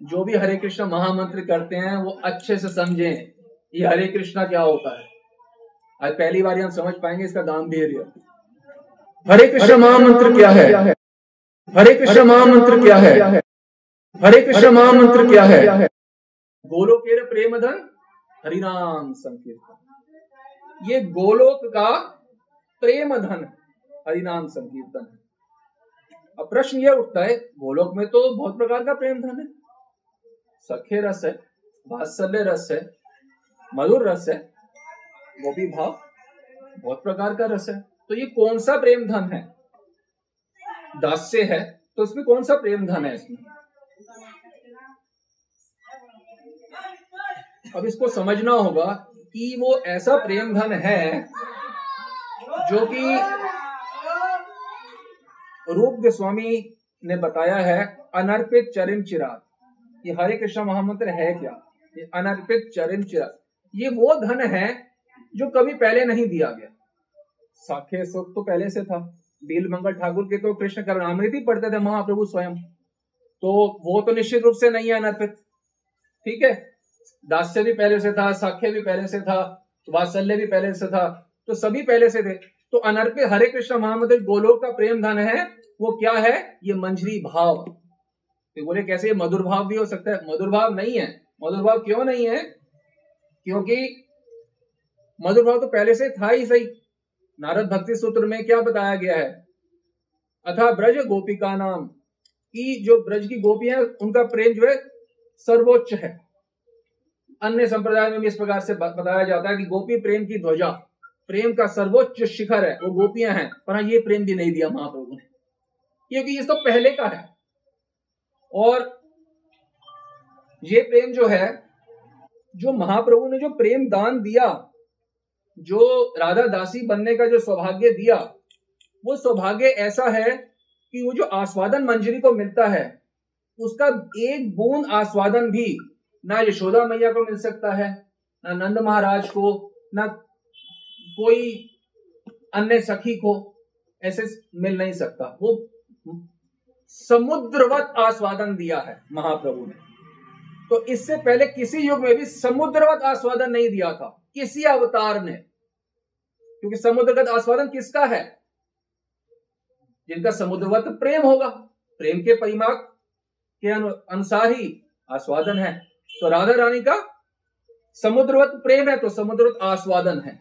जो भी हरे कृष्ण महामंत्र करते हैं वो अच्छे से समझें ये हरे कृष्णा क्या होता है। आज पहली बार हम समझ पाएँगे इसका गांधीर्य हरे कृष्ण महामंत्र क्या है? हरे कृष्ण महामंत्र क्या है? हरे कृष्ण महामंत्र क्या है? गोलोकेर प्रेम धन हरिनाम संकीर्तन। ये गोलोक का प्रेम धन हरिनाम संकीर्तन अब प्रश्न यह उठता है गोलोक में तो बहुत प्रकार का प्रेम धन है। सखे रस है, वात्सल्य रस है, मधुर रस है, वो भी भाव बहुत प्रकार का रस है। तो ये कौन सा प्रेम धन है? दास्य है तो उसमें कौन सा प्रेम धन है इसमें? अब इसको समझना होगा कि वो ऐसा प्रेम धन है जो कि रूप गोस्वामी ने बताया है, अनर्पित चरण चिराग। ये हरे कृष्ण महामंत्र है क्या? ये अनर्पित चरण चिराग ये वो धन है जो कभी पहले नहीं दिया गया। साखे सुख तो पहले से था। बील मंगल ठाकुर के तो कृष्ण करणामृत ही पढ़ते थे महाप्रभु स्वयं। तो वो तो निश्चित रूप से नहीं है अनर्पित। ठीक है? दास्य भी पहले से था साख्य भी पहले से था, वात्सल्य भी पहले से था तो सभी पहले से थे। तो अनर्पित हरे कृष्ण महामंत्र गोलोक का प्रेम धन है, वो क्या है? ये मंजरी भाव। तो बोले, कैसे मधुर भाव भी हो सकता है? मधुर भाव नहीं है। मधुर भाव क्यों नहीं है? क्योंकि मधुर भाव तो पहले से था ही सही। नारद भक्ति सूत्र में क्या बताया गया है? अथा ब्रज गोपिका नाम। की जो ब्रज की गोपी है, उनका प्रेम जो है सर्वोच्च है। अन्य संप्रदाय में भी इस प्रकार से बताया जाता है कि गोपी प्रेम की ध्वजा, प्रेम का सर्वोच्च शिखर है, वो गोपियाँ हैं, पर हाँ ये प्रेम भी नहीं दिया महाप्रभु ने। क्योंकि ये तो पहले का है। और ये प्रेम जो है, जो महाप्रभु ने जो प्रेम दान दिया, जो राधा दासी बनने का जो सौभाग्य दिया, वो सौभाग्य ऐसा है कि वो जो आस्वादन मंजरी को मिलता है, उसका एक बूंद आस्वादन भी ना यशोदा मैया को मिल सकता है, ना नंद महाराज को, ना कोई अन्य सखी को ऐसे मिल नहीं सकता। वो समुद्रवत आस्वादन दिया है महाप्रभु ने। तो इससे पहले किसी युग में भी समुद्रवत आस्वादन नहीं दिया था किसी अवतार ने। क्योंकि समुद्रगत आस्वादन किसका है? जिनका समुद्रवत प्रेम होगा, प्रेम के परिमाक के अनुसार ही आस्वादन है। तो राधा रानी का समुद्रवत प्रेम है तो समुद्रवत आस्वादन है।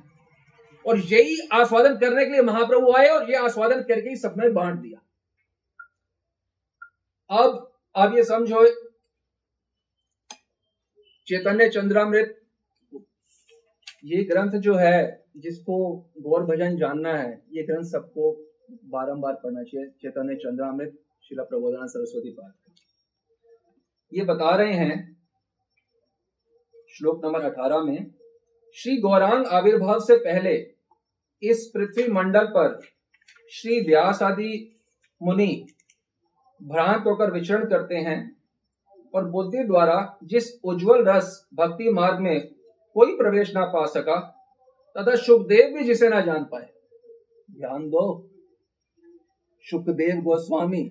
और यही आस्वादन करने के लिए महाप्रभु आए और ये आस्वादन करके ही सबने बांट दिया। अब आप ये समझो, चैतन्य चंद्रामृत, ये ग्रंथ जो है, जिसको गौर भजन जानना है, ये ग्रंथ सबको बारंबार पढ़ना चाहिए, चैतन्य चंद्रामृत, शिला प्रबोधना, सरस्वती पाठ ये बता रहे हैं, श्लोक नंबर अठारह में, श्री गौरांग आविर्भाव से पहले, इस पृथ्वी मंडल पर, श्री व्यास आदि मुनि भ्रांत होकर विचरण करते हैं और बुद्धि द्वारा जिस उज्जवल रस भक्ति मार्ग में कोई प्रवेश ना पा सका, तथा सुखदेव भी जिसे ना जान पाए। ध्यान दो, सुखदेव गोस्वामी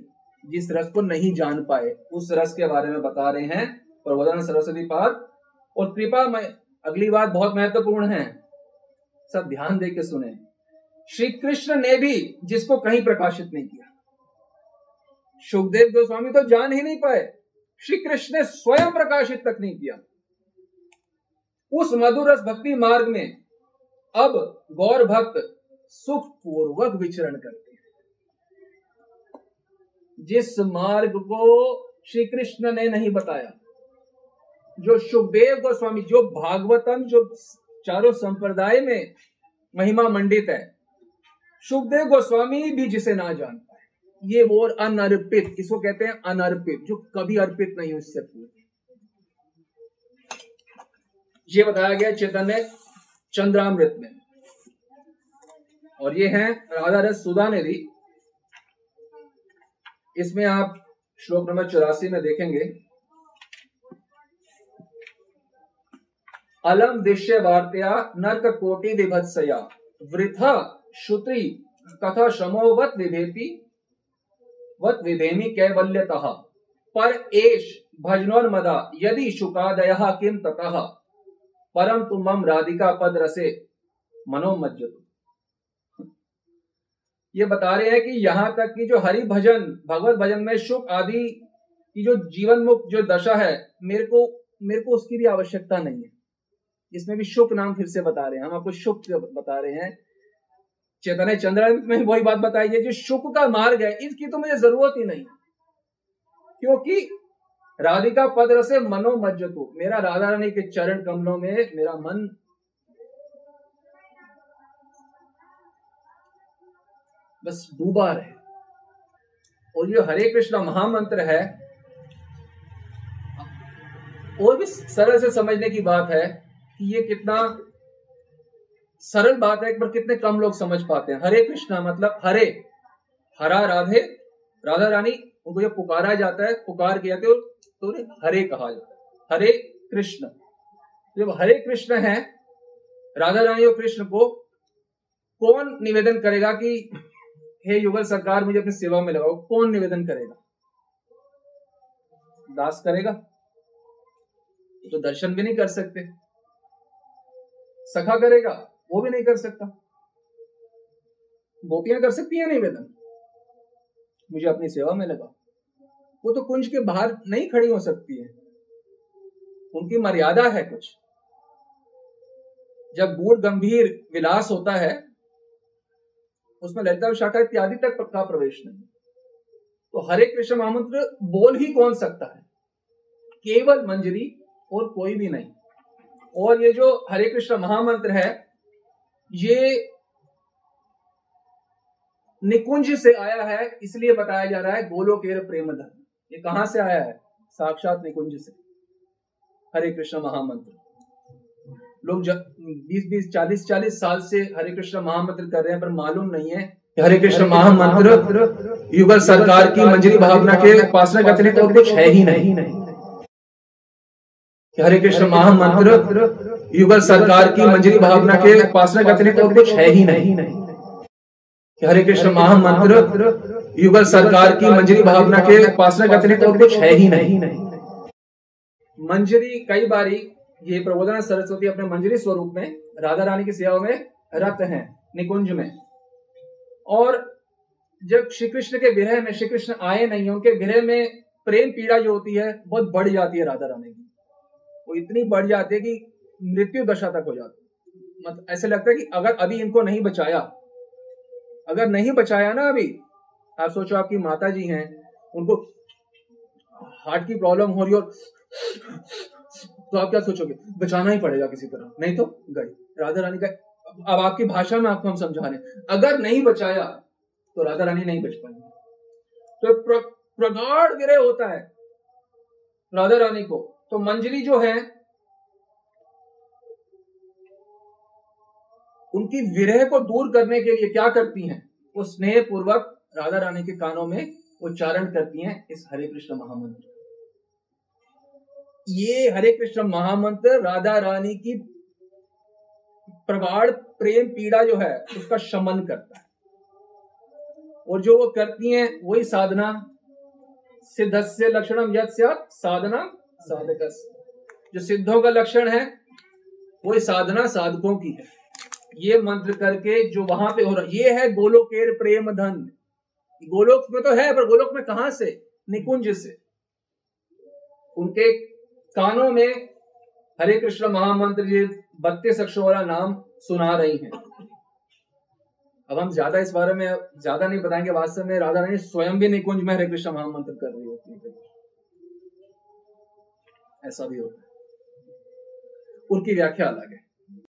जिस रस को नहीं जान पाए, उस रस के बारे में बता रहे हैं प्रबोधन सरस्वती पाद। और कृपा में अगली बात बहुत महत्वपूर्ण है, सब ध्यान दे के सुने। श्री कृष्ण ने भी जिसको कहीं प्रकाशित नहीं किया। सुखदेव गोस्वामी तो जान ही नहीं पाए। श्री कृष्ण ने स्वयं प्रकाशित तक नहीं किया। उस मधुरस भक्ति मार्ग में अब गौर भक्त सुख पूर्वक विचरण करते हैं। जिस मार्ग को श्री कृष्ण ने नहीं बताया, जो सुखदेव गोस्वामी, जो भागवतम, जो चारों संप्रदाय में महिमा मंडित है, सुखदेव गोस्वामी भी जिसे ना जान पाए। ये वो अनर्पित इसको कहते हैं? अनर्पित, जो कभी अर्पित नहीं हो इससे पूर्व। ये बताया गया चैतन्य चंद्रामृत में। और ये है राधा रस सुधा ने दी इसमें आप श्लोक नंबर चौरासी में देखेंगे। अलम दिश्य वार्त्या नर्क कोटि विभत्सया वृथ श्रुति तथा श्रमोवत विभेति वत विभेमी कैवल्यतः पर एश भजनोर मदा यदि शुकादय किम ततः। परम तुम राधिका पद रसे मनोमज्जत। ये बता रहे हैं कि यहाँ तक कि जो हरि भजन भगवत भजन में शुक आदि की जो जीवन मुक्त जो दशा है, मेरे को मेरे को उसकी भी आवश्यकता नहीं है। इसमें भी शुक नाम फिर से बता रहे हैं। हम आपको शुक बता रहे हैं। चैतन्य चंद्र में वही बात बताई है जो शुक का मार्ग है, इसकी तो मुझे ज़रूरत ही नहीं। क्योंकि राधिका पद रसे मनोमज्जतु, मेरा राधा रानी के चरण कमलों में मेरा मन बस डूबा रहे। और जो हरे कृष्ण महामंत्र है। और भी सरल से समझने की बात है कि ये कितना सरल बात है पर कितने कम लोग समझ पाते हैं। हरे कृष्णा मतलब हरे हरा राधे राधा रानी उनको जब पुकारा जाता है पुकार किया तो, तो हरे कहा जाता है। हरे कृष्ण। जब हरे कृष्ण है राधा रानी और कृष्ण को कौन निवेदन करेगा कि हे युगल सरकार मुझे अपनी सेवा में लगाओ। कौन निवेदन करेगा? दास करेगा। तो दर्शन भी नहीं कर सकते। सखा करेगा। वो भी नहीं कर सकता। गोपियाँ कर सकती हैं निवेदन मुझे अपनी सेवा में लगा वो तो कुंज के बाहर नहीं खड़ी हो सकती है। उनकी मर्यादा है कुछ। जब गूढ़ गंभीर विलास होता है, उसमें ललिता विशाखा इत्यादि तक का प्रवेश नहीं। तो हरे कृष्ण महामंत्र बोल ही कौन सकता है? केवल मंजरी और कोई भी नहीं। और ये जो हरे कृष्ण महामंत्र है ये निकुंज से आया है इसलिए बताया जा रहा है गोलो गोलोकेर प्रेम धन ये कहाँ से आया है? साक्षात निकुंज से। हरे कृष्ण महामंत्र। लोग बीस बीस चालीस चालीस साल से हरे कृष्ण महामंत्र कर रहे हैं पर मालूम नहीं है हरे कृष्ण महामंत्र युगल सरकार की मंजरी भावना के उपासना करते तो कुछ है ही नहीं, नहीं। हरे कृष्ण महामंत्र, युगल सरकार की मंजरी भावना के उपासना करते तो कुछ है ही नहीं। हरे कृष्ण महामंत्र, युगल सरकार की मंजरी भावना के उपासना करते तो कुछ है ही नहीं। मंजरी, कई बारी ये प्रबोधना सरस्वती अपने मंजरी स्वरूप में, राधा रानी की सेवा में रत हैं, निकुंज में। और जब श्री कृष्ण के विरह में श्री कृष्ण आए नहीं, उनके विरह में प्रेम पीड़ा जो होती है, बहुत बढ़ जाती है राधा रानी की। वो इतनी बढ़ जाती है कि मृत्यु दशा तक हो जाती मतलब ऐसे लगता है कि अगर अभी इनको नहीं बचाया अगर नहीं बचाया ना अभी आप सोचो आपकी माता जी हैं उनको हार्ट की प्रॉब्लम हो रही और तो आप क्या सोचोगे? बचाना ही पड़ेगा किसी तरह। नहीं तो गई। राधा रानी का अब आपकी भाषा में आपको हम समझा रहे अगर नहीं बचाया तो राधा रानी नहीं बच पाएँगे तो प्र, प्रगाढ़ विरह होता है राधा रानी को। तो मंजरी जो है, उनकी विरह को दूर करने के लिए क्या करती हैं? वो स्नेह पूर्वक राधा रानी के कानों में उच्चारण करती हैं इस हरे कृष्ण महामंत्र ये हरे कृष्ण महामंत्र राधा रानी की प्रगाढ़ प्रेम पीड़ा जो है, उसका शमन करता है। और जो वो करती हैं, वही साधना, सिद्धस्य लक्षणम यद साधना साधक जो सिद्धों का लक्षण है वो साधना साधकों की है। ये मंत्र करके जो वहाँ पे हो रहा, ये है गोलोकेर प्रेम धन। गोलोक में तो है, पर गोलोक में कहा से? निकुंज से। उनके कानों में हरे कृष्ण महामंत्र जी बत्तीस अक्षरों वाला नाम सुना रही हैं। अब हम ज़्यादा इस बारे में ज़्यादा नहीं बताएँगे, वास्तव में राधा रानी स्वयं भी निकुंज में हरे कृष्ण महामंत्र कर रही होती है। ऐसा भी होता है। उनकी व्याख्या अलग है।